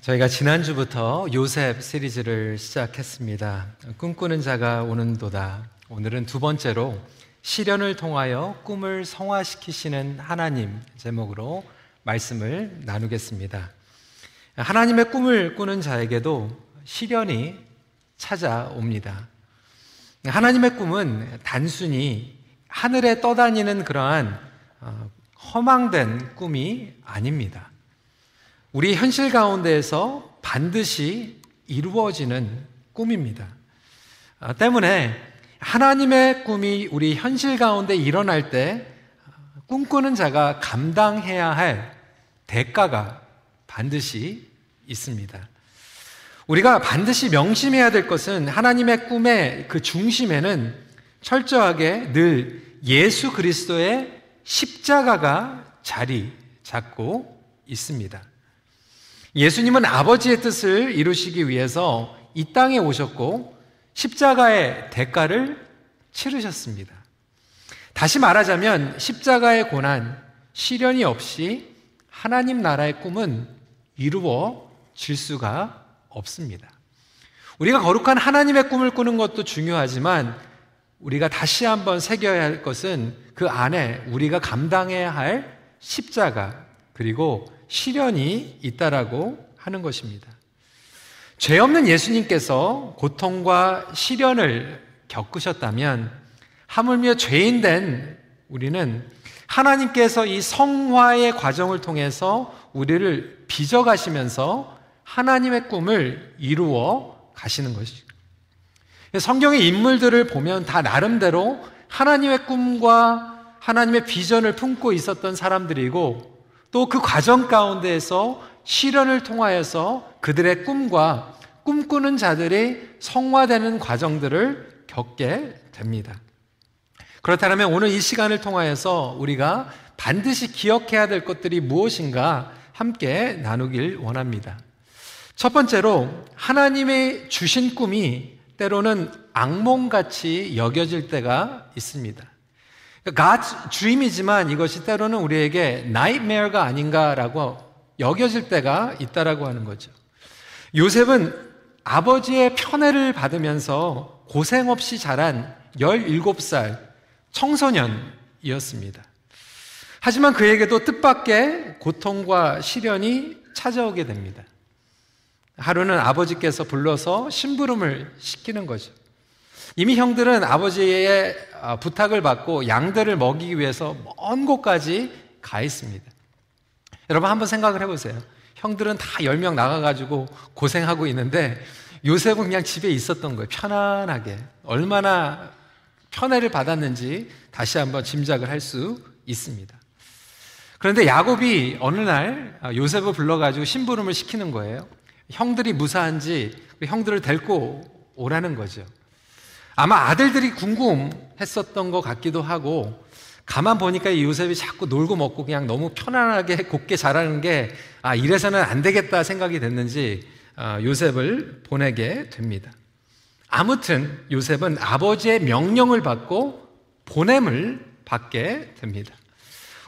저희가 지난주부터 요셉 시리즈를 시작했습니다. 꿈꾸는 자가 오는도다. 오늘은 두 번째로 시련을 통하여 꿈을 성화시키시는 하나님 제목으로 말씀을 나누겠습니다. 하나님의 꿈을 꾸는 자에게도 시련이 찾아옵니다. 하나님의 꿈은 단순히 하늘에 떠다니는 그러한 어, 허망된 꿈이 아닙니다. 우리 현실 가운데에서 반드시 이루어지는 꿈입니다. 아, 때문에 하나님의 꿈이 우리 현실 가운데 일어날 때 꿈꾸는 자가 감당해야 할 대가가 반드시 있습니다. 우리가 반드시 명심해야 될 것은 하나님의 꿈의 그 중심에는 철저하게 늘 예수 그리스도의 십자가가 자리 잡고 있습니다. 예수님은 아버지의 뜻을 이루시기 위해서 이 땅에 오셨고 십자가의 대가를 치르셨습니다. 다시 말하자면 십자가의 고난, 시련이 없이 하나님 나라의 꿈은 이루어질 수가 없습니다. 우리가 거룩한 하나님의 꿈을 꾸는 것도 중요하지만 우리가 다시 한번 새겨야 할 것은 그 안에 우리가 감당해야 할 십자가 그리고 시련이 있다라고 하는 것입니다. 죄 없는 예수님께서 고통과 시련을 겪으셨다면 하물며 죄인 된 우리는 하나님께서 이 성화의 과정을 통해서 우리를 빚어가시면서 하나님의 꿈을 이루어 가시는 것이죠. 성경의 인물들을 보면 다 나름대로 하나님의 꿈과 하나님의 비전을 품고 있었던 사람들이고 또 그 과정 가운데에서 시련을 통하여서 그들의 꿈과 꿈꾸는 자들이 성화되는 과정들을 겪게 됩니다. 그렇다면 오늘 이 시간을 통하여서 우리가 반드시 기억해야 될 것들이 무엇인가 함께 나누길 원합니다. 첫 번째로 하나님의 주신 꿈이 때로는 악몽같이 여겨질 때가 있습니다. God's dream이지만 이것이 때로는 우리에게 nightmare가 아닌가라고 여겨질 때가 있다라고 하는 거죠. 요셉은 아버지의 편애를 받으면서 고생 없이 자란 17살 청소년이었습니다. 하지만 그에게도 뜻밖의 고통과 시련이 찾아오게 됩니다. 하루는 아버지께서 불러서 심부름을 시키는 거죠. 이미 형들은 아버지의 아, 부탁을 받고 양들을 먹이기 위해서 먼 곳까지 가 있습니다. 여러분 한번 생각을 해보세요. 형들은 다 10명 나가가지고 고생하고 있는데 요셉은 그냥 집에 있었던 거예요. 편안하게. 얼마나 편애를 받았는지 다시 한번 짐작을 할 수 있습니다. 그런데 야곱이 어느 날 아, 요셉을 불러가지고 심부름을 시키는 거예요. 형들이 무사한지 그 형들을 데리고 오라는 거죠. 아마 아들들이 궁금했었던 것 같기도 하고 가만 보니까 이 요셉이 자꾸 놀고 먹고 그냥 너무 편안하게 곱게 자라는 게 아, 이래서는 안 되겠다 생각이 됐는지 아, 요셉을 보내게 됩니다. 아무튼 요셉은 아버지의 명령을 받고 보냄을 받게 됩니다.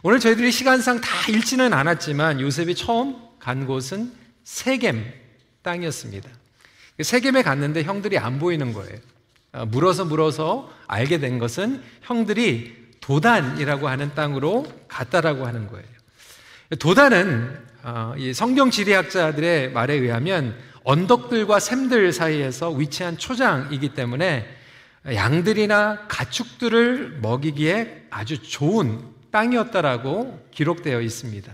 오늘 저희들이 시간상 다 읽지는 않았지만 요셉이 처음 간 곳은 세겜 땅이었습니다. 세겜에 갔는데 형들이 안 보이는 거예요. 어, 물어서 물어서 알게 된 것은 형들이 도단이라고 하는 땅으로 갔다라고 하는 거예요. 도단은 어, 성경 지리학자들의 말에 의하면 언덕들과 샘들 사이에서 위치한 초장이기 때문에 양들이나 가축들을 먹이기에 아주 좋은 땅이었다라고 기록되어 있습니다.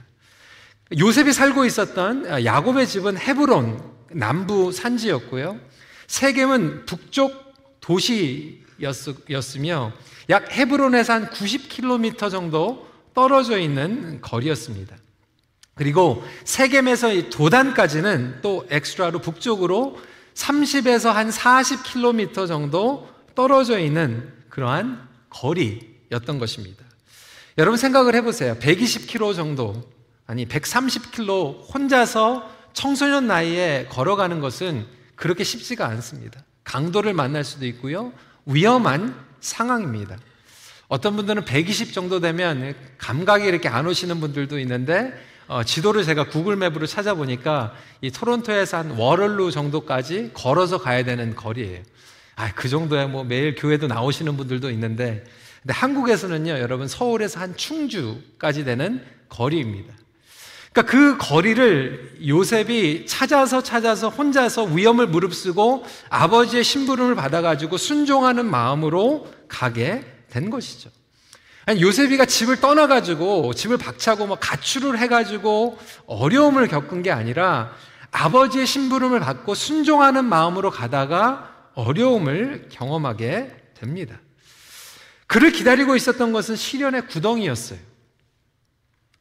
요셉이 살고 있었던 야곱의 집은 헤브론 남부 산지였고요. 세겜은 북쪽 도시였으며 약 헤브론에서 한 90km 정도 떨어져 있는 거리였습니다. 그리고 세겜에서 도단까지는 또 엑스트라로 북쪽으로 30에서 한 40km 정도 떨어져 있는 그러한 거리였던 것입니다. 여러분 생각을 해보세요. 120km 정도, 아니 130km 혼자서 청소년 나이에 걸어가는 것은 그렇게 쉽지가 않습니다. 강도를 만날 수도 있고요. 위험한 상황입니다. 어떤 분들은 120 정도 되면 감각이 이렇게 안 오시는 분들도 있는데 어, 지도를 제가 구글 맵으로 찾아보니까 이 토론토에서 한 워럴루 정도까지 걸어서 가야 되는 거리예요. 아, 그 정도야 뭐 매일 교회도 나오시는 분들도 있는데 근데 한국에서는요, 여러분 서울에서 한 충주까지 되는 거리입니다. 그러니까 그 거리를 요셉이 찾아서 찾아서 혼자서 위험을 무릅쓰고 아버지의 심부름을 받아가지고 순종하는 마음으로 가게 된 것이죠. 요셉이가 집을 떠나가지고 집을 박차고 뭐 가출을 해가지고 어려움을 겪은 게 아니라 아버지의 심부름을 받고 순종하는 마음으로 가다가 어려움을 경험하게 됩니다. 그를 기다리고 있었던 것은 시련의 구덩이였어요.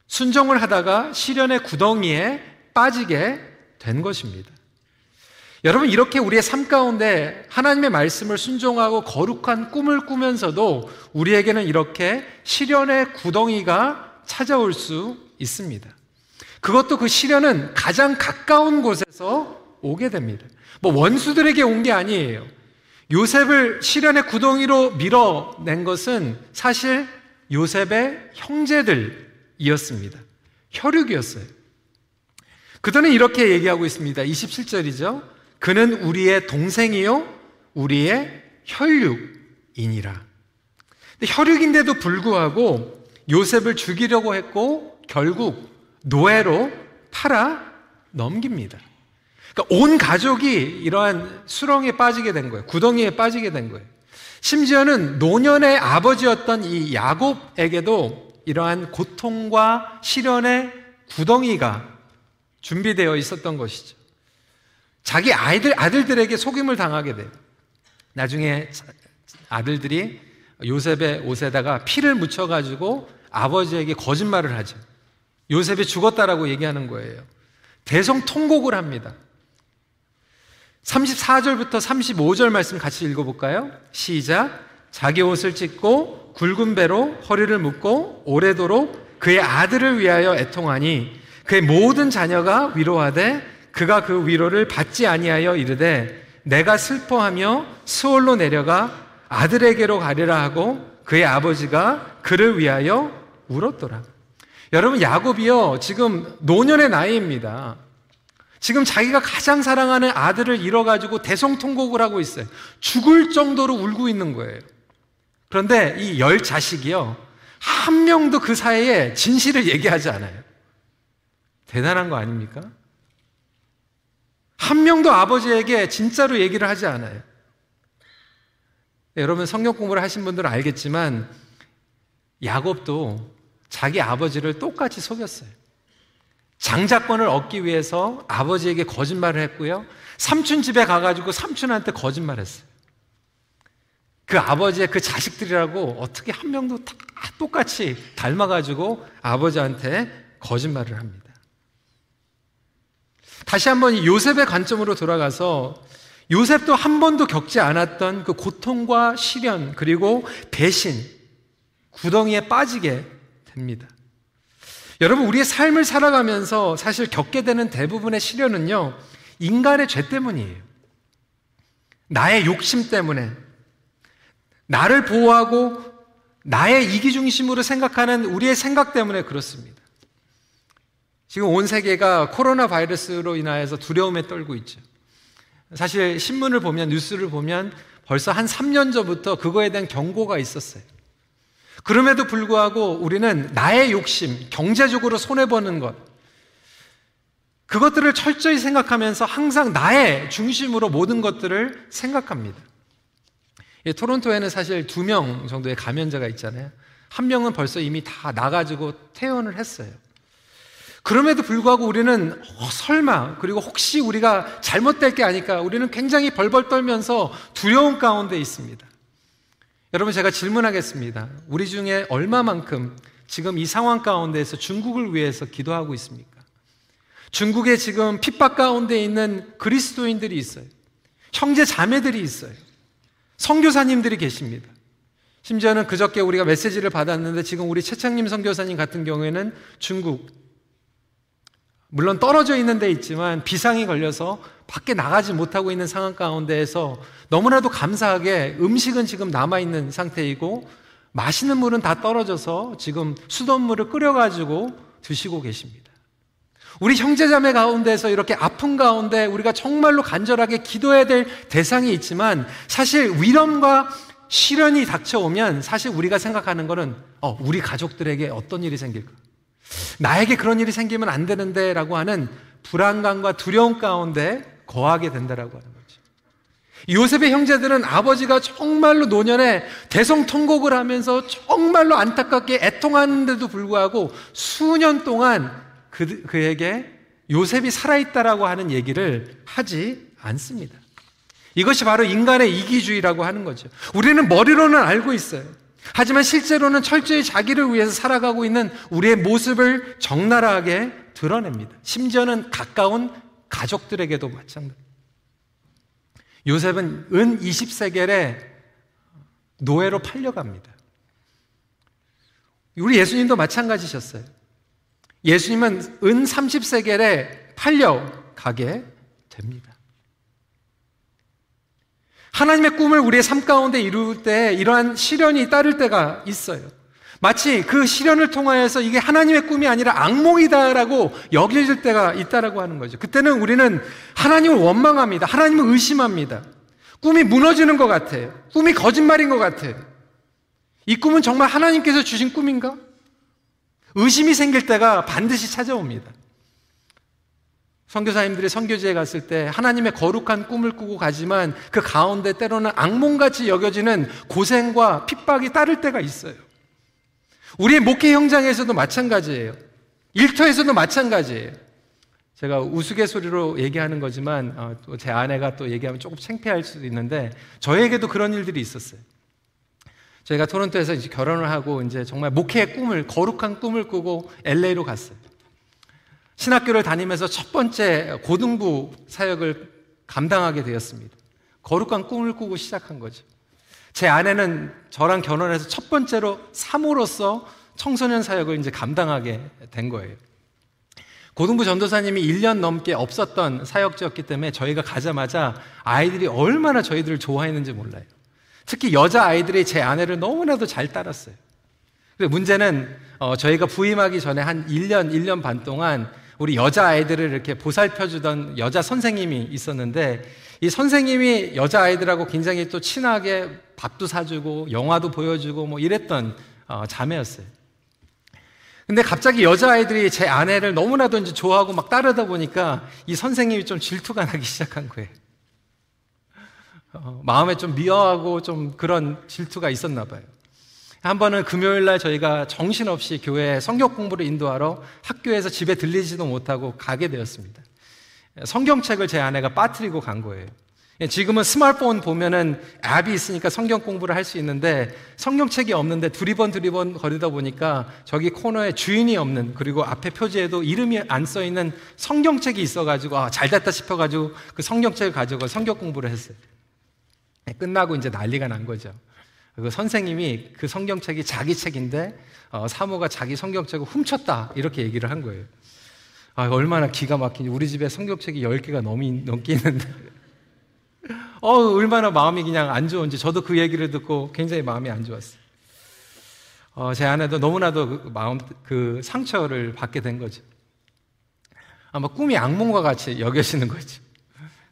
순종을 하다가 시련의 구덩이에 빠지게 된 것입니다. 여러분, 이렇게 우리의 삶 가운데 하나님의 말씀을 순종하고 거룩한 꿈을 꾸면서도 우리에게는 이렇게 시련의 구덩이가 찾아올 수 있습니다. 그것도 그 시련은 가장 가까운 곳에서 오게 됩니다. 뭐 원수들에게 온 게 아니에요. 요셉을 시련의 구덩이로 밀어낸 것은 사실 요셉의 형제들 이었습니다. 혈육이었어요. 그들은 이렇게 얘기하고 있습니다. 27절이죠. 그는 우리의 동생이요, 우리의 혈육이니라. 혈육인데도 불구하고 요셉을 죽이려고 했고 결국 노예로 팔아 넘깁니다. 그러니까 온 가족이 이러한 수렁에 빠지게 된 거예요. 구덩이에 빠지게 된 거예요. 심지어는 노년의 아버지였던 이 야곱에게도 이러한 고통과 시련의 구덩이가 준비되어 있었던 것이죠. 자기 아이들, 아들들에게 속임을 당하게 돼요. 나중에 아들들이 요셉의 옷에다가 피를 묻혀가지고 아버지에게 거짓말을 하죠. 요셉이 죽었다라고 얘기하는 거예요. 대성 통곡을 합니다. 34절부터 35절 말씀 같이 읽어볼까요? 시작. 자기 옷을 찢고 굵은 배로 허리를 묶고 오래도록 그의 아들을 위하여 애통하니 그의 모든 자녀가 위로하되 그가 그 위로를 받지 아니하여 이르되 내가 슬퍼하며 스올로 내려가 아들에게로 가리라 하고 그의 아버지가 그를 위하여 울었더라. 여러분 야곱이요 지금 노년의 나이입니다. 지금 자기가 가장 사랑하는 아들을 잃어가지고 대성통곡을 하고 있어요. 죽을 정도로 울고 있는 거예요. 그런데 이 열 자식이요 한 명도 그 사이에 진실을 얘기하지 않아요. 대단한 거 아닙니까? 한 명도 아버지에게 진짜로 얘기를 하지 않아요. 네, 여러분 성경 공부를 하신 분들은 알겠지만 야곱도 자기 아버지를 똑같이 속였어요. 장자권을 얻기 위해서 아버지에게 거짓말을 했고요. 삼촌 집에 가가지고 삼촌한테 거짓말했어요. 그 아버지의 그 자식들이라고 어떻게 한 명도 다 똑같이 닮아가지고 아버지한테 거짓말을 합니다. 다시 한번 요셉의 관점으로 돌아가서 요셉도 한 번도 겪지 않았던 그 고통과 시련 그리고 배신 구덩이에 빠지게 됩니다. 여러분 우리의 삶을 살아가면서 사실 겪게 되는 대부분의 시련은요 인간의 죄 때문이에요. 나의 욕심 때문에 나를 보호하고 나의 이기 중심으로 생각하는 우리의 생각 때문에 그렇습니다. 지금 온 세계가 코로나 바이러스로 인하여서 두려움에 떨고 있죠. 사실 신문을 보면, 뉴스를 보면 벌써 한 3년 전부터 그거에 대한 경고가 있었어요. 그럼에도 불구하고 우리는 나의 욕심, 경제적으로 손해보는 것, 그것들을 철저히 생각하면서 항상 나의 중심으로 모든 것들을 생각합니다. 예, 토론토에는 사실 두 명 정도의 감염자가 있잖아요. 한 명은 벌써 이미 다 나가지고 퇴원을 했어요. 그럼에도 불구하고 우리는 어, 설마 그리고 혹시 우리가 잘못될 게 아닐까 우리는 굉장히 벌벌 떨면서 두려움 가운데 있습니다. 여러분 제가 질문하겠습니다. 우리 중에 얼마만큼 지금 이 상황 가운데에서 중국을 위해서 기도하고 있습니까? 중국에 지금 핍박 가운데 있는 그리스도인들이 있어요. 형제 자매들이 있어요. 선교사님들이 계십니다. 심지어는 그저께 우리가 메시지를 받았는데 지금 우리 최창님 선교사님 같은 경우에는 중국 물론 떨어져 있는 데 있지만 비상이 걸려서 밖에 나가지 못하고 있는 상황 가운데에서 너무나도 감사하게 음식은 지금 남아 있는 상태이고 마시는 물은 다 떨어져서 지금 수돗물을 끓여가지고 드시고 계십니다. 우리 형제자매 가운데서 이렇게 아픈 가운데 우리가 정말로 간절하게 기도해야 될 대상이 있지만 사실 위험과 시련이 닥쳐오면 사실 우리가 생각하는 거는 어, 우리 가족들에게 어떤 일이 생길까? 나에게 그런 일이 생기면 안 되는데 라고 하는 불안감과 두려움 가운데 거하게 된다라고 하는 거죠. 요셉의 형제들은 아버지가 정말로 노년에 대성통곡을 하면서 정말로 안타깝게 애통하는데도 불구하고 수년 동안 그, 그에게 요셉이 살아있다라고 하는 얘기를 하지 않습니다. 이것이 바로 인간의 이기주의라고 하는 거죠. 우리는 머리로는 알고 있어요. 하지만 실제로는 철저히 자기를 위해서 살아가고 있는 우리의 모습을 적나라하게 드러냅니다. 심지어는 가까운 가족들에게도 마찬가지. 요셉은 은 20세겔에 노예로 팔려갑니다. 우리 예수님도 마찬가지셨어요. 예수님은 은 30세겔에 팔려가게 됩니다. 하나님의 꿈을 우리의 삶 가운데 이룰 때 이러한 시련이 따를 때가 있어요. 마치 그 시련을 통하여서 이게 하나님의 꿈이 아니라 악몽이다라고 여길 때가 있다라고 하는 거죠. 그때는 우리는 하나님을 원망합니다. 하나님을 의심합니다. 꿈이 무너지는 것 같아요. 꿈이 거짓말인 것 같아요. 이 꿈은 정말 하나님께서 주신 꿈인가? 의심이 생길 때가 반드시 찾아옵니다. 선교사님들이 선교지에 갔을 때 하나님의 거룩한 꿈을 꾸고 가지만 그 가운데 때로는 악몽같이 여겨지는 고생과 핍박이 따를 때가 있어요. 우리의 목회 현장에서도 마찬가지예요. 일터에서도 마찬가지예요. 제가 우스갯소리로 얘기하는 거지만 어, 제 아내가 또 얘기하면 조금 창피할 수도 있는데 저에게도 그런 일들이 있었어요. 저희가 토론토에서 이제 결혼을 하고 이제 정말 목회의 꿈을 거룩한 꿈을 꾸고 LA로 갔어요. 신학교를 다니면서 첫 번째 고등부 사역을 감당하게 되었습니다. 거룩한 꿈을 꾸고 시작한 거죠. 제 아내는 저랑 결혼해서 첫 번째로 사모로서 청소년 사역을 이제 감당하게 된 거예요. 고등부 전도사님이 1년 넘게 없었던 사역지였기 때문에 저희가 가자마자 아이들이 얼마나 저희들을 좋아했는지 몰라요. 특히 여자 아이들이 제 아내를 너무나도 잘 따랐어요. 근데 문제는 어, 저희가 부임하기 전에 한 1년, 1년 반 동안 우리 여자 아이들을 이렇게 보살펴 주던 여자 선생님이 있었는데 이 선생님이 여자 아이들하고 굉장히 또 친하게 밥도 사주고 영화도 보여주고 뭐 이랬던 어, 자매였어요. 근데 갑자기 여자 아이들이 제 아내를 너무나도 이제 좋아하고 막 따르다 보니까 이 선생님이 좀 질투가 나기 시작한 거예요. 어, 마음에 좀 미워하고 좀 그런 질투가 있었나 봐요. 한 번은 금요일 날 저희가 정신없이 교회 성경 공부를 인도하러 학교에서 집에 들리지도 못하고 가게 되었습니다. 성경책을 제 아내가 빠뜨리고 간 거예요. 지금은 스마트폰 보면은 앱이 있으니까 성경 공부를 할 수 있는데 성경책이 없는데 두리번 두리번 거리다 보니까 저기 코너에 주인이 없는 그리고 앞에 표지에도 이름이 안 써 있는 성경책이 있어가지고 아, 잘 됐다 싶어가지고 그 성경책을 가지고 성경 공부를 했어요. 끝나고 이제 난리가 난 거죠. 그 선생님이 그 성경책이 자기 책인데 어, 사모가 자기 성경책을 훔쳤다 이렇게 얘기를 한 거예요. 아, 얼마나 기가 막히니 우리 집에 성경책이 10개가 넘이, 넘게 있는데 어, 얼마나 마음이 그냥 안 좋은지 저도 그 얘기를 듣고 굉장히 마음이 안 좋았어요. 어, 제 아내도 너무나도 그 마음, 그 상처를 받게 된 거죠. 아마 꿈이 악몽과 같이 여겨지는 거죠.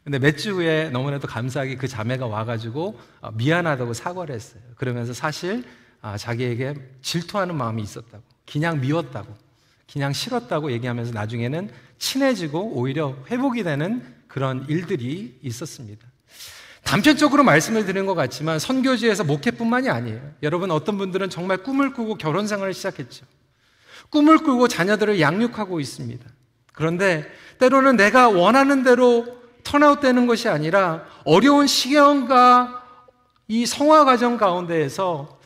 근데 몇 주 후에 너무나도 감사하게 그 자매가 와가지고 어, 미안하다고 사과를 했어요. 그러면서 사실 아, 자기에게 질투하는 마음이 있었다고, 그냥 미웠다고, 그냥 싫었다고 얘기하면서 나중에는 친해지고 오히려 회복이 되는 그런 일들이 있었습니다. 단편적으로 말씀을 드린 것 같지만 선교지에서 목회뿐만이 아니에요. 여러분 어떤 분들은 정말 꿈을 꾸고 결혼 생활을 시작했죠. 꿈을 꾸고 자녀들을 양육하고 있습니다. 그런데 때로는 내가 원하는 대로 턴아웃 되는 것이 아니라 어려운 시경과 이 성화 과정 가운데에서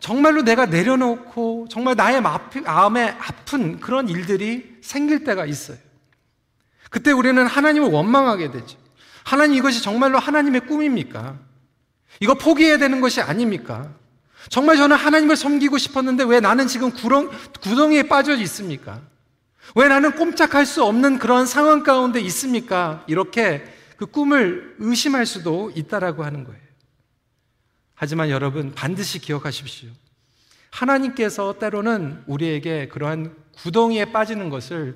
정말로 내가 내려놓고 정말 나의 마음에 아픈 그런 일들이 생길 때가 있어요. 그때 우리는 하나님을 원망하게 되죠. 하나님 이것이 정말로 하나님의 꿈입니까? 이거 포기해야 되는 것이 아닙니까? 정말 저는 하나님을 섬기고 싶었는데 왜 나는 지금 구렁, 구덩이에 빠져 있습니까? 왜 나는 꼼짝할 수 없는 그런 상황 가운데 있습니까? 이렇게 그 꿈을 의심할 수도 있다라고 하는 거예요. 하지만 여러분 반드시 기억하십시오. 하나님께서 때로는 우리에게 그러한 구덩이에 빠지는 것을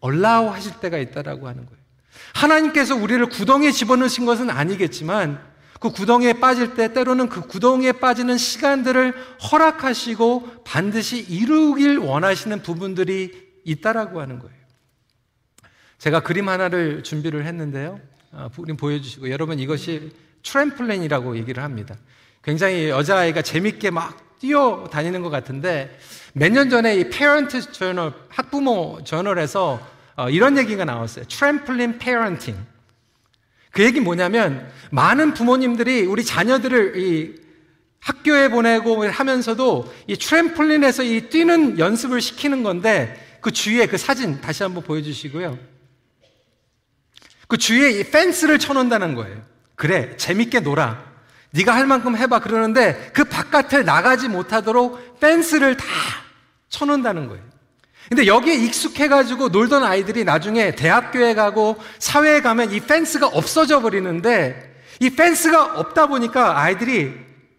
얼라우 하실 때가 있다라고 하는 거예요. 하나님께서 우리를 구덩이에 집어넣으신 것은 아니겠지만 그 구덩이에 빠질 때 때로는 그 구덩이에 빠지는 시간들을 허락하시고 반드시 이루길 원하시는 부분들이 있다라고 하는 거예요. 제가 그림 하나를 준비를 했는데요. 아, 그림 보여주시고 여러분 이것이 트램플린이라고 얘기를 합니다. 굉장히 여자아이가 재밌게 막 뛰어다니는 것 같은데 몇 년 전에 이 Parent Journal 학부모 저널에서 어, 이런 얘기가 나왔어요. trampoline parenting. 그 얘기 뭐냐면 많은 부모님들이 우리 자녀들을 이 학교에 보내고 하면서도 이 트램플린에서 이 뛰는 연습을 시키는 건데 그 주위에 그 사진 다시 한번 보여주시고요. 그 주위에 이 펜스를 쳐놓는다는 거예요. 그래, 재밌게 놀아. 네가 할 만큼 해봐. 그러는데 그 바깥을 나가지 못하도록 펜스를 다 쳐놓는다는 거예요. 근데 여기에 익숙해가지고 놀던 아이들이 나중에 대학교에 가고 사회에 가면 이 펜스가 없어져 버리는데 이 펜스가 없다 보니까 아이들이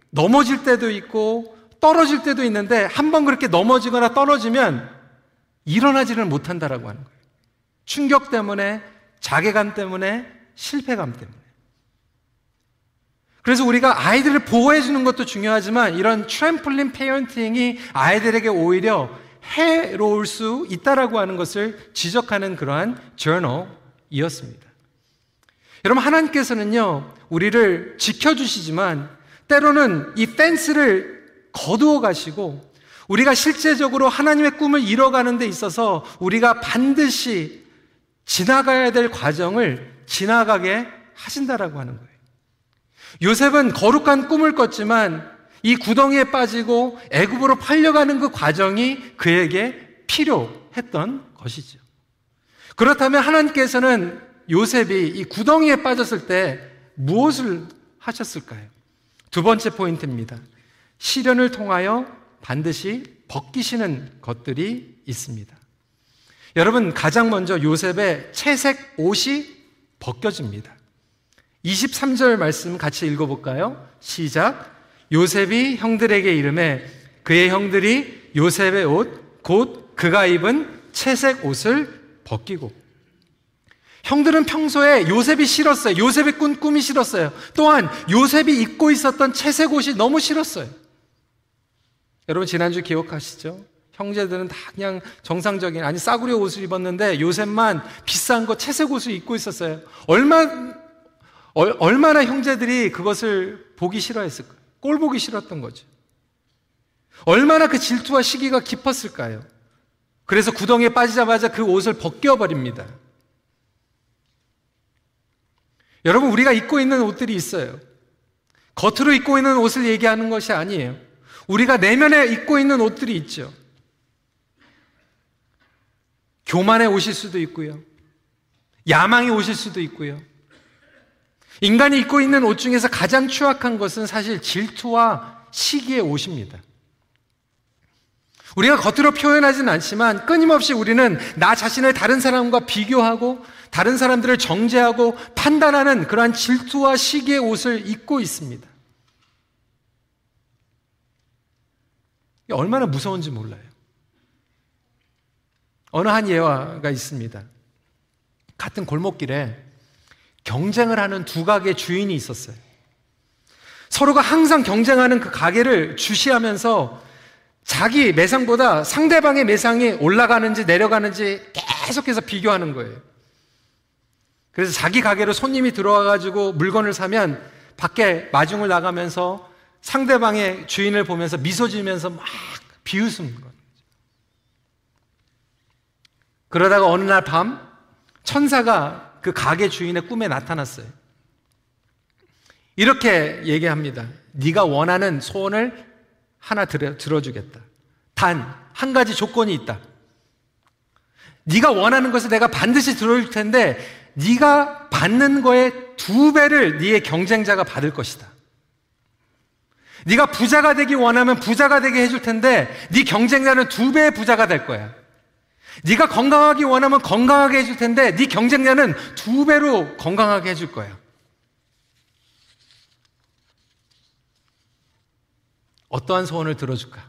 넘어질 때도 있고 떨어질 때도 있는데 한 번 그렇게 넘어지거나 떨어지면 일어나지를 못한다라고 하는 거예요. 충격 때문에, 자괴감 때문에, 실패감 때문에. 그래서 우리가 아이들을 보호해 주는 것도 중요하지만 이런 트램플린 페어런팅이 아이들에게 오히려 해로울 수 있다라고 하는 것을 지적하는 그러한 저널이었습니다. 여러분 하나님께서는요 우리를 지켜주시지만 때로는 이 펜스를 거두어 가시고 우리가 실제적으로 하나님의 꿈을 이뤄가는 데 있어서 우리가 반드시 지나가야 될 과정을 지나가게 하신다라고 하는 거예요. 요셉은 거룩한 꿈을 꿨지만 이 구덩이에 빠지고 애굽으로 팔려가는 그 과정이 그에게 필요했던 것이죠. 그렇다면 하나님께서는 요셉이 이 구덩이에 빠졌을 때 무엇을 하셨을까요? 두 번째 포인트입니다. 시련을 통하여 반드시 벗기시는 것들이 있습니다. 여러분, 가장 먼저 요셉의 채색 옷이 벗겨집니다. 23절 말씀 같이 읽어볼까요? 시작. 요셉이 형들에게 이름해 그의 형들이 요셉의 옷, 곧 그가 입은 채색 옷을 벗기고 형들은 평소에 요셉이 싫었어요. 요셉의 꾼 꿈이 싫었어요. 또한 요셉이 입고 있었던 채색 옷이 너무 싫었어요. 여러분 지난주 기억하시죠? 형제들은 다 그냥 정상적인 아니 싸구려 옷을 입었는데 요셉만 비싼 거 채색 옷을 입고 있었어요. 얼마 얼마나 형제들이 그것을 보기 싫어했을까? 꼴 보기 싫었던 거죠. 얼마나 그 질투와 시기가 깊었을까요? 그래서 구덩이에 빠지자마자 그 옷을 벗겨버립니다. 여러분, 우리가 입고 있는 옷들이 있어요. 겉으로 입고 있는 옷을 얘기하는 것이 아니에요. 우리가 내면에 입고 있는 옷들이 있죠. 교만의 옷일 수도 있고요. 야망이 옷일 수도 있고요. 인간이 입고 있는 옷 중에서 가장 추악한 것은 사실 질투와 시기의 옷입니다. 우리가 겉으로 표현하지는 않지만 끊임없이 우리는 나 자신을 다른 사람과 비교하고 다른 사람들을 정죄하고 판단하는 그러한 질투와 시기의 옷을 입고 있습니다. 얼마나 무서운지 몰라요. 어느 한 예화가 있습니다. 같은 골목길에 경쟁을 하는 두 가게 주인이 있었어요. 서로가 항상 경쟁하는 그 가게를 주시하면서 자기 매상보다 상대방의 매상이 올라가는지 내려가는지 계속해서 비교하는 거예요. 그래서 자기 가게로 손님이 들어와가지고 물건을 사면 밖에 마중을 나가면서 상대방의 주인을 보면서 미소 지면서 막 비웃는 거예요. 그러다가 어느 날 밤 천사가 그 가게 주인의 꿈에 나타났어요. 이렇게 얘기합니다. 네가 원하는 소원을 하나 들어, 들어주겠다. 단 한 가지 조건이 있다. 네가 원하는 것을 내가 반드시 들어줄 텐데 네가 받는 거에 두 배를 네의 경쟁자가 받을 것이다. 네가 부자가 되기 원하면 부자가 되게 해줄 텐데 네 경쟁자는 두 배의 부자가 될 거야. 네가 건강하기 원하면 건강하게 해줄 텐데 네 경쟁자는 두 배로 건강하게 해줄 거야. 어떠한 소원을 들어줄까?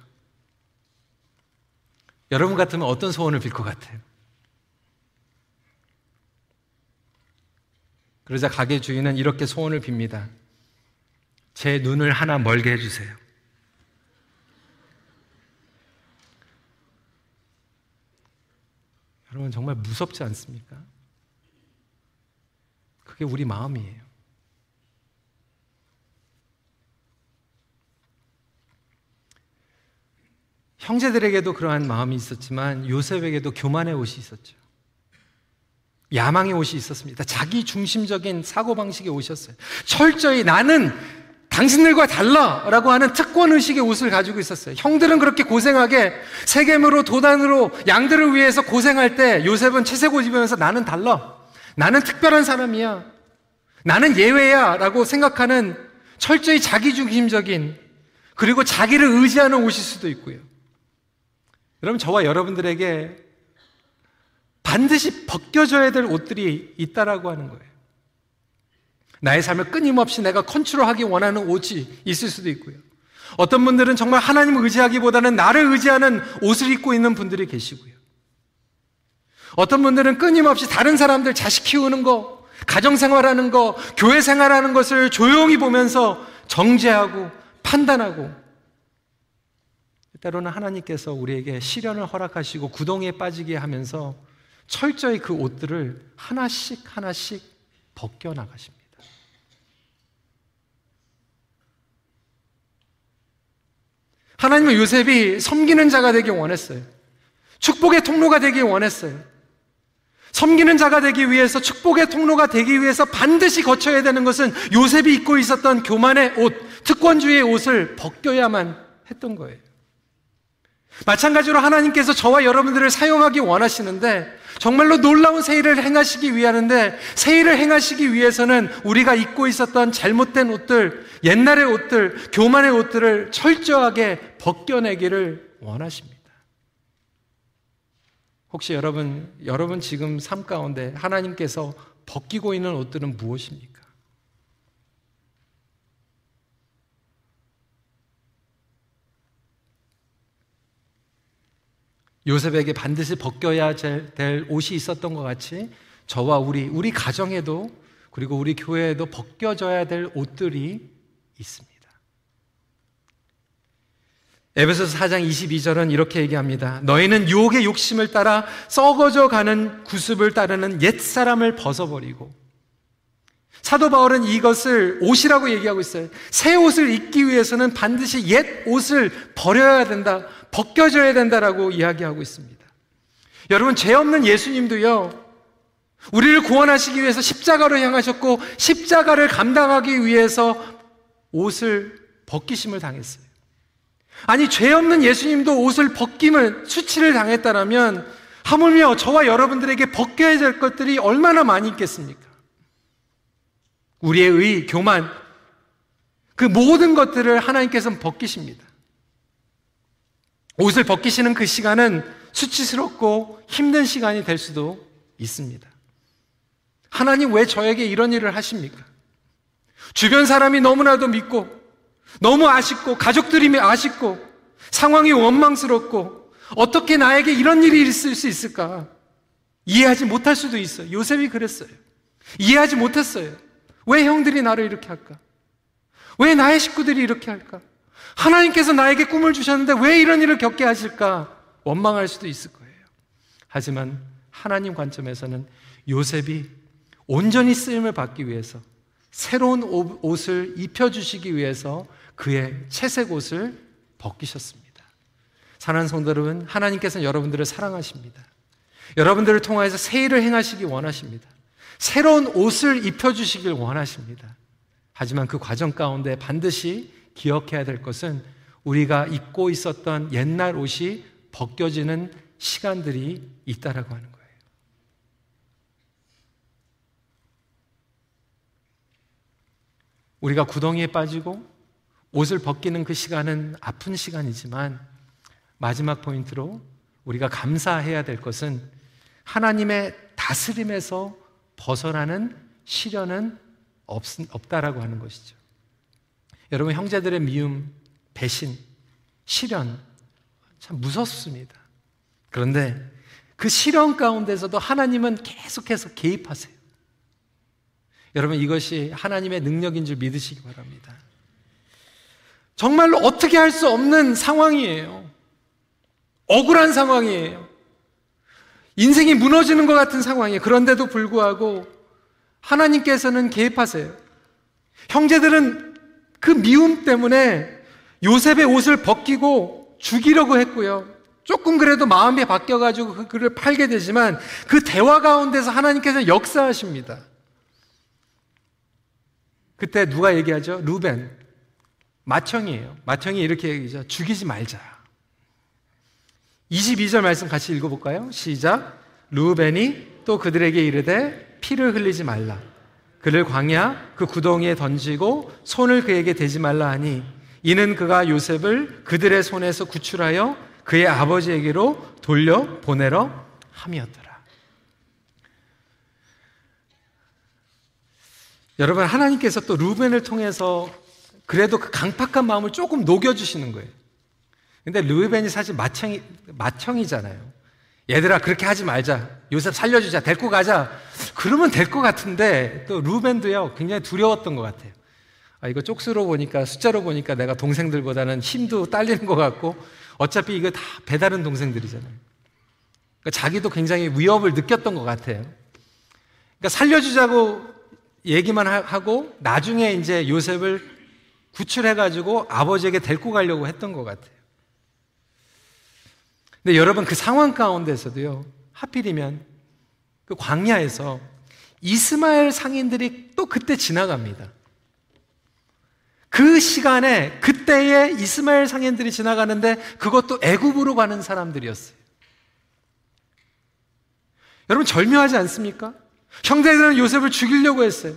여러분 같으면 어떤 소원을 빌 것 같아요? 그러자 가게 주인은 이렇게 소원을 빕니다. 제 눈을 하나 멀게 해주세요. 여러분 정말 무섭지 않습니까? 그게 우리 마음이에요. 형제들에게도 그러한 마음이 있었지만 요셉에게도 교만의 옷이 있었죠. 야망의 옷이 있었습니다. 자기 중심적인 사고방식의 옷이었어요. 철저히 나는 당신들과 달라! 라고 하는 특권 의식의 옷을 가지고 있었어요. 형들은 그렇게 고생하게 세겜으로 도단으로 양들을 위해서 고생할 때 요셉은 채색 옷 입으면서 나는 달라. 나는 특별한 사람이야. 나는 예외야. 라고 생각하는 철저히 자기 중심적인 그리고 자기를 의지하는 옷일 수도 있고요. 여러분, 저와 여러분들에게 반드시 벗겨져야 될 옷들이 있다라고 하는 거예요. 나의 삶을 끊임없이 내가 컨트롤하기 원하는 옷이 있을 수도 있고요. 어떤 분들은 정말 하나님을 의지하기보다는 나를 의지하는 옷을 입고 있는 분들이 계시고요. 어떤 분들은 끊임없이 다른 사람들 자식 키우는 거, 가정 생활하는 거, 교회 생활하는 것을 조용히 보면서 정죄하고 판단하고 때로는 하나님께서 우리에게 시련을 허락하시고 구덩이에 빠지게 하면서 철저히 그 옷들을 하나씩 하나씩 벗겨 나가십니다. 하나님은 요셉이 섬기는 자가 되기 원했어요. 축복의 통로가 되기 원했어요. 섬기는 자가 되기 위해서 축복의 통로가 되기 위해서 반드시 거쳐야 되는 것은 요셉이 입고 있었던 교만의 옷, 특권주의의 옷을 벗겨야만 했던 거예요. 마찬가지로 하나님께서 저와 여러분들을 사용하기 원하시는데 정말로 놀라운 세일을 행하시기 위하는데 세일을 행하시기 위해서는 우리가 입고 있었던 잘못된 옷들, 옛날의 옷들, 교만의 옷들을 철저하게 벗겨내기를 원하십니다. 혹시 여러분, 여러분 지금 삶 가운데 하나님께서 벗기고 있는 옷들은 무엇입니까? 요셉에게 반드시 벗겨야 될 옷이 있었던 것 같이 저와 우리, 우리 가정에도 그리고 우리 교회에도 벗겨져야 될 옷들이 있습니다. 에베소서 4장 22절은 이렇게 얘기합니다. 너희는 유혹의 욕심을 따라 썩어져 가는 구습을 따르는 옛 사람을 벗어버리고 사도 바울은 이것을 옷이라고 얘기하고 있어요. 새 옷을 입기 위해서는 반드시 옛 옷을 버려야 된다. 벗겨져야 된다라고 이야기하고 있습니다. 여러분, 죄 없는 예수님도요, 우리를 구원하시기 위해서 십자가로 향하셨고, 십자가를 감당하기 위해서 옷을 벗기심을 당했어요. 아니, 죄 없는 예수님도 옷을 벗김을, 수치를 당했다라면, 하물며 저와 여러분들에게 벗겨야 될 것들이 얼마나 많이 있겠습니까? 우리의 의, 교만, 그 모든 것들을 하나님께서는 벗기십니다. 옷을 벗기시는 그 시간은 수치스럽고 힘든 시간이 될 수도 있습니다. 하나님 왜 저에게 이런 일을 하십니까? 주변 사람이 너무나도 믿고, 너무 아쉽고, 가족들이 아쉽고, 상황이 원망스럽고, 어떻게 나에게 이런 일이 있을 수 있을까? 이해하지 못할 수도 있어요. 요셉이 그랬어요. 이해하지 못했어요. 왜 형들이 나를 이렇게 할까? 왜 나의 식구들이 이렇게 할까? 하나님께서 나에게 꿈을 주셨는데 왜 이런 일을 겪게 하실까? 원망할 수도 있을 거예요. 하지만 하나님 관점에서는 요셉이 온전히 쓰임을 받기 위해서 새로운 옷을 입혀주시기 위해서 그의 채색 옷을 벗기셨습니다. 사랑하는 성도 여러분, 하나님께서는 여러분들을 사랑하십니다. 여러분들을 통하여서 새 일을 행하시기 원하십니다. 새로운 옷을 입혀주시길 원하십니다. 하지만 그 과정 가운데 반드시 기억해야 될 것은 우리가 입고 있었던 옛날 옷이 벗겨지는 시간들이 있다라고 하는 거예요. 우리가 구덩이에 빠지고 옷을 벗기는 그 시간은 아픈 시간이지만 마지막 포인트로 우리가 감사해야 될 것은 하나님의 다스림에서 벗어나는 시련은 없, 없다라고 하는 것이죠. 여러분, 형제들의 미움, 배신, 시련, 참 무섭습니다. 그런데 그 시련 가운데서도 하나님은 계속해서 개입하세요. 여러분 이것이 하나님의 능력인 줄 믿으시기 바랍니다. 정말로 어떻게 할 수 없는 상황이에요. 억울한 상황이에요. 인생이 무너지는 것 같은 상황이에요. 그런데도 불구하고 하나님께서는 개입하세요. 형제들은 그 미움 때문에 요셉의 옷을 벗기고 죽이려고 했고요. 조금 그래도 마음이 바뀌어가지고 그 글을 팔게 되지만 그 대화 가운데서 하나님께서 역사하십니다. 그때 누가 얘기하죠? 루벤. 마청이에요. 마청이 이렇게 얘기하죠. 죽이지 말자. 22절 말씀 같이 읽어볼까요? 시작. 루벤이 또 그들에게 이르되 피를 흘리지 말라. 그를 광야 그 구덩이에 던지고 손을 그에게 대지 말라 하니 이는 그가 요셉을 그들의 손에서 구출하여 그의 아버지에게로 돌려 보내러 함이었더라. 여러분 하나님께서 또 루벤을 통해서 그래도 그 강팍한 마음을 조금 녹여주시는 거예요. 근데 루벤이 사실 마청이, 마청이잖아요. 얘들아, 그렇게 하지 말자. 요셉 살려주자. 데리고 가자. 그러면 될 것 같은데, 또 루벤도요, 굉장히 두려웠던 것 같아요. 아, 이거 쪽수로 보니까, 숫자로 보니까 내가 동생들보다는 힘도 딸리는 것 같고, 어차피 이거 다 배다른 동생들이잖아요. 그러니까 자기도 굉장히 위협을 느꼈던 것 같아요. 그러니까 살려주자고 얘기만 하고, 나중에 이제 요셉을 구출해가지고 아버지에게 데리고 가려고 했던 것 같아요. 근데 여러분 그 상황 가운데서도요, 하필이면 그 광야에서 이스마엘 상인들이 또 그때 지나갑니다. 그 시간에 그때에 이스마엘 상인들이 지나가는데 그것도 애굽으로 가는 사람들이었어요. 여러분 절묘하지 않습니까? 형제들은 요셉을 죽이려고 했어요.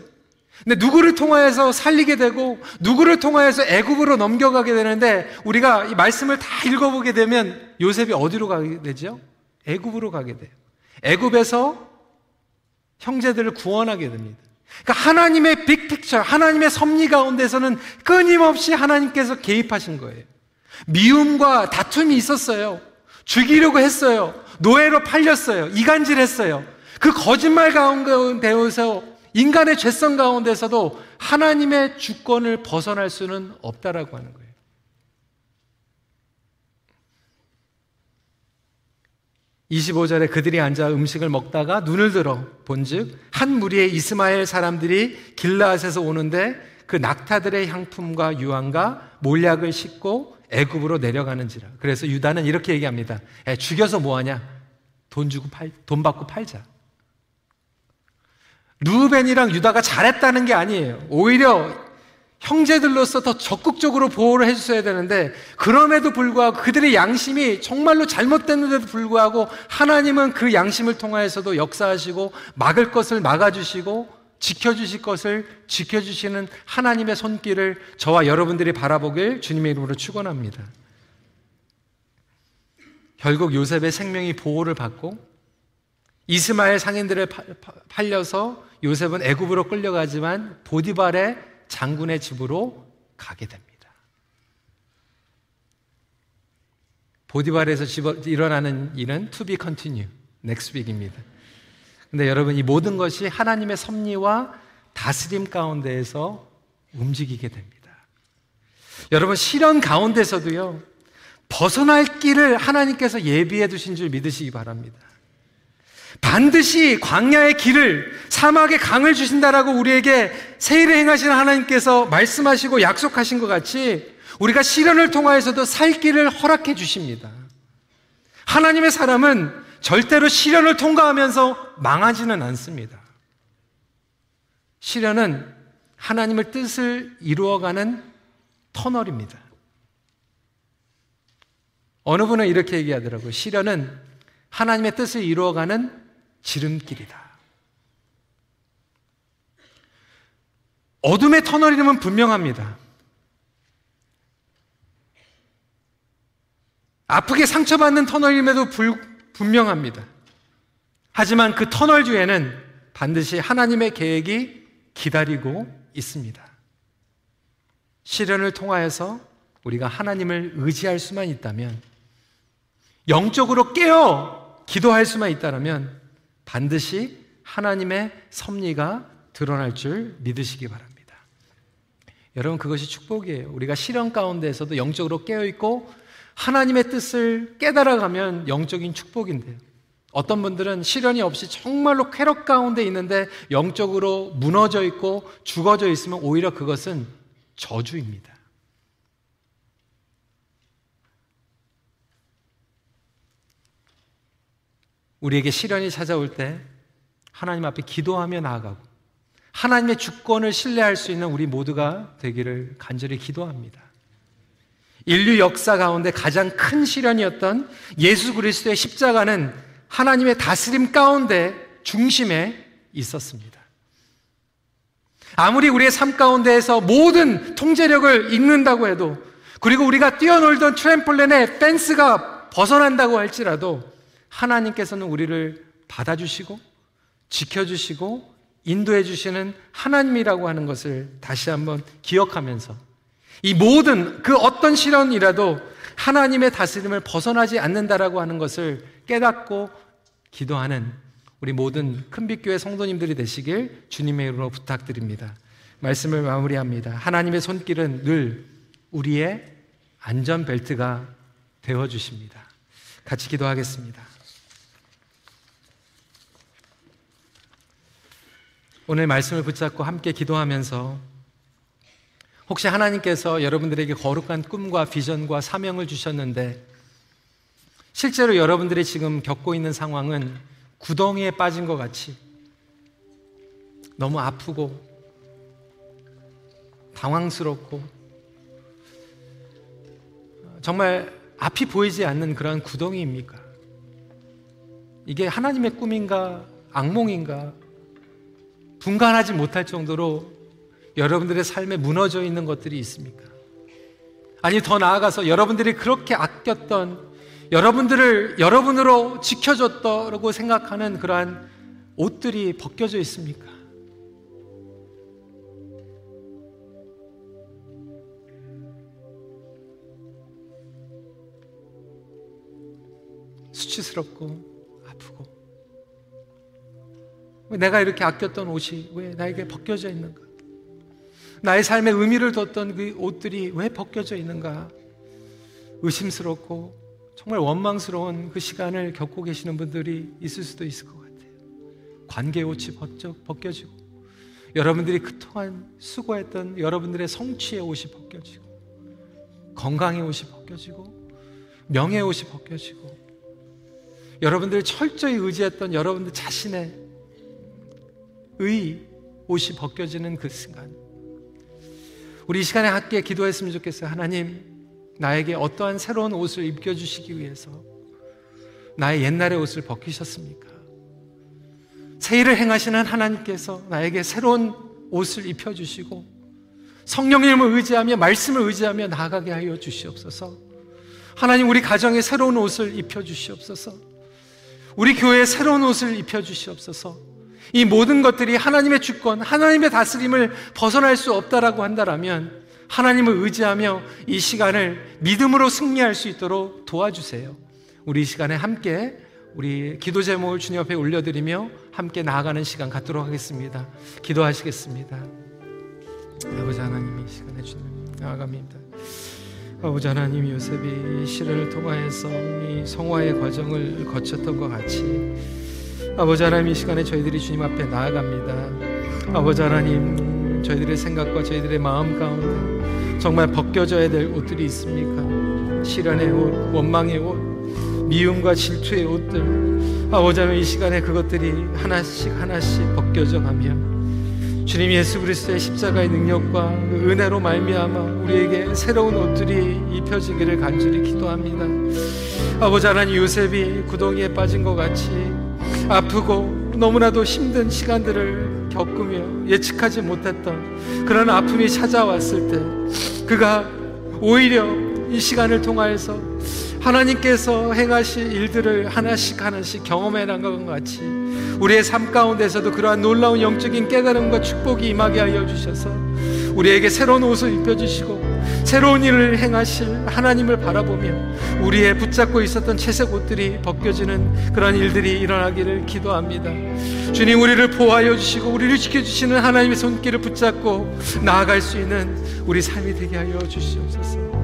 근데 누구를 통하여서 살리게 되고 누구를 통하여서 애굽으로 넘겨가게 되는데 우리가 이 말씀을 다 읽어보게 되면 요셉이 어디로 가게 되죠? 애굽으로 가게 돼요. 애굽에서 형제들을 구원하게 됩니다. 그러니까 하나님의 빅픽처, 하나님의 섭리 가운데서는 끊임없이 하나님께서 개입하신 거예요. 미움과 다툼이 있었어요. 죽이려고 했어요. 노예로 팔렸어요. 이간질했어요. 그 거짓말 가운데서 인간의 죄성 가운데서도 하나님의 주권을 벗어날 수는 없다라고 하는 거예요. (25절에) 그들이 앉아 음식을 먹다가 눈을 들어 본즉 한 무리의 이스마엘 사람들이 길라앗에서 오는데 그 낙타들의 향품과 유황과 몰약을 싣고 애굽으로 내려가는지라. 그래서 유다는 이렇게 얘기합니다. 에, 죽여서 뭐 하냐? 돈 주고 팔, 돈 받고 팔자. 루벤이랑 유다가 잘했다는 게 아니에요. 오히려 형제들로서 더 적극적으로 보호를 해주셔야 되는데 그럼에도 불구하고 그들의 양심이 정말로 잘못됐는데도 불구하고 하나님은 그 양심을 통하여서도 역사하시고 막을 것을 막아주시고 지켜주실 것을 지켜주시는 하나님의 손길을 저와 여러분들이 바라보길 주님의 이름으로 축원합니다. 결국 요셉의 생명이 보호를 받고 이스마엘 상인들을 팔려서 요셉은 애굽으로 끌려가지만 보디발의 장군의 집으로 가게 됩니다. 보디발에서 일어나는 일은 to be continue, next week입니다. 근데 여러분 이 모든 것이 하나님의 섭리와 다스림 가운데에서 움직이게 됩니다. 여러분 시련 가운데서도요 벗어날 길을 하나님께서 예비해 두신 줄 믿으시기 바랍니다. 반드시 광야의 길을 사막의 강을 주신다라고 우리에게 세일을 행하시는 하나님께서 말씀하시고 약속하신 것 같이 우리가 시련을 통하여서도 살 길을 허락해 주십니다. 하나님의 사람은 절대로 시련을 통과하면서 망하지는 않습니다. 시련은 하나님의 뜻을 이루어가는 터널입니다. 어느 분은 이렇게 얘기하더라고요. 시련은 하나님의 뜻을 이루어가는 지름길이다. 어둠의 터널 이름은 분명합니다. 아프게 상처받는 터널임에도 불, 분명합니다. 하지만 그 터널 뒤에는 반드시 하나님의 계획이 기다리고 있습니다. 시련을 통하여서 우리가 하나님을 의지할 수만 있다면, 영적으로 깨어 기도할 수만 있다면 반드시 하나님의 섭리가 드러날 줄 믿으시기 바랍니다. 여러분 그것이 축복이에요. 우리가 시련 가운데에서도 영적으로 깨어 있고 하나님의 뜻을 깨달아가면 영적인 축복인데요. 어떤 분들은 시련이 없이 정말로 쾌락 가운데 있는데 영적으로 무너져 있고 죽어져 있으면 오히려 그것은 저주입니다. 우리에게 시련이 찾아올 때 하나님 앞에 기도하며 나아가고 하나님의 주권을 신뢰할 수 있는 우리 모두가 되기를 간절히 기도합니다. 인류 역사 가운데 가장 큰 시련이었던 예수 그리스도의 십자가는 하나님의 다스림 가운데 중심에 있었습니다. 아무리 우리의 삶 가운데에서 모든 통제력을 잃는다고 해도 그리고 우리가 뛰어놀던 트램폴린의 펜스가 벗어난다고 할지라도 하나님께서는 우리를 받아주시고 지켜주시고 인도해 주시는 하나님이라고 하는 것을 다시 한번 기억하면서 이 모든 그 어떤 시련이라도 하나님의 다스림을 벗어나지 않는다라고 하는 것을 깨닫고 기도하는 우리 모든 큰빛교회 성도님들이 되시길 주님의 이름으로 부탁드립니다. 말씀을 마무리합니다. 하나님의 손길은 늘 우리의 안전벨트가 되어 주십니다. 같이 기도하겠습니다. 오늘 말씀을 붙잡고 함께 기도하면서 혹시 하나님께서 여러분들에게 거룩한 꿈과 비전과 사명을 주셨는데 실제로 여러분들이 지금 겪고 있는 상황은 구덩이에 빠진 것 같이 너무 아프고 당황스럽고 정말 앞이 보이지 않는 그런 구덩이입니까? 이게 하나님의 꿈인가 악몽인가 분간하지 못할 정도로 여러분들의 삶에 무너져 있는 것들이 있습니까? 아니, 더 나아가서 여러분들이 그렇게 아꼈던, 여러분들을 여러분으로 지켜줬다고 생각하는 그러한 옷들이 벗겨져 있습니까? 수치스럽고 내가 이렇게 아꼈던 옷이 왜 나에게 벗겨져 있는가? 나의 삶에 의미를 뒀던 그 옷들이 왜 벗겨져 있는가? 의심스럽고 정말 원망스러운 그 시간을 겪고 계시는 분들이 있을 수도 있을 것 같아요. 관계 옷이 벗겨지고, 여러분들이 그동안 수고했던 여러분들의 성취의 옷이 벗겨지고, 건강의 옷이 벗겨지고, 명예의 옷이 벗겨지고, 여러분들이 철저히 의지했던 여러분들 자신의 의 옷이 벗겨지는 그 순간. 우리 이 시간에 함께 기도했으면 좋겠어요. 하나님, 나에게 어떠한 새로운 옷을 입혀주시기 위해서 나의 옛날의 옷을 벗기셨습니까? 새 일을 행하시는 하나님께서 나에게 새로운 옷을 입혀주시고 성령님을 의지하며 말씀을 의지하며 나아가게 하여 주시옵소서. 하나님 우리 가정에 새로운 옷을 입혀주시옵소서. 우리 교회에 새로운 옷을 입혀주시옵소서. 이 모든 것들이 하나님의 주권, 하나님의 다스림을 벗어날 수 없다라고 한다면 하나님을 의지하며 이 시간을 믿음으로 승리할 수 있도록 도와주세요. 우리 이 시간에 함께 우리 기도 제목을 주님 앞에 올려드리며 함께 나아가는 시간 갖도록 하겠습니다. 기도하시겠습니다. 아버지 하나님 이 시간에 주님 나아갑니다. 아버지 하나님 요셉이 시련을 통하여서 이 성화의 과정을 거쳤던 것 같이 아버지 하나님 이 시간에 저희들이 주님 앞에 나아갑니다. 아버지 하나님 저희들의 생각과 저희들의 마음 가운데 정말 벗겨져야 될 옷들이 있습니까? 시련의 옷, 원망의 옷, 미움과 질투의 옷들 아버지 하나님 이 시간에 그것들이 하나씩 하나씩 벗겨져 가며 주님 예수 그리스도의 십자가의 능력과 그 은혜로 말미암아 우리에게 새로운 옷들이 입혀지기를 간절히 기도합니다. 아버지 하나님 요셉이 구덩이에 빠진 것 같이 아프고 너무나도 힘든 시간들을 겪으며 예측하지 못했던 그런 아픔이 찾아왔을 때 그가 오히려 이 시간을 통하여서 하나님께서 행하실 일들을 하나씩 하나씩 경험해 나간 것 같이 우리의 삶 가운데서도 그러한 놀라운 영적인 깨달음과 축복이 임하게 하여 주셔서 우리에게 새로운 옷을 입혀주시고 새로운 일을 행하실 하나님을 바라보며 우리의 붙잡고 있었던 채색 옷들이 벗겨지는 그런 일들이 일어나기를 기도합니다. 주님 우리를 보호하여 주시고 우리를 지켜주시는 하나님의 손길을 붙잡고 나아갈 수 있는 우리 삶이 되게 하여 주시옵소서.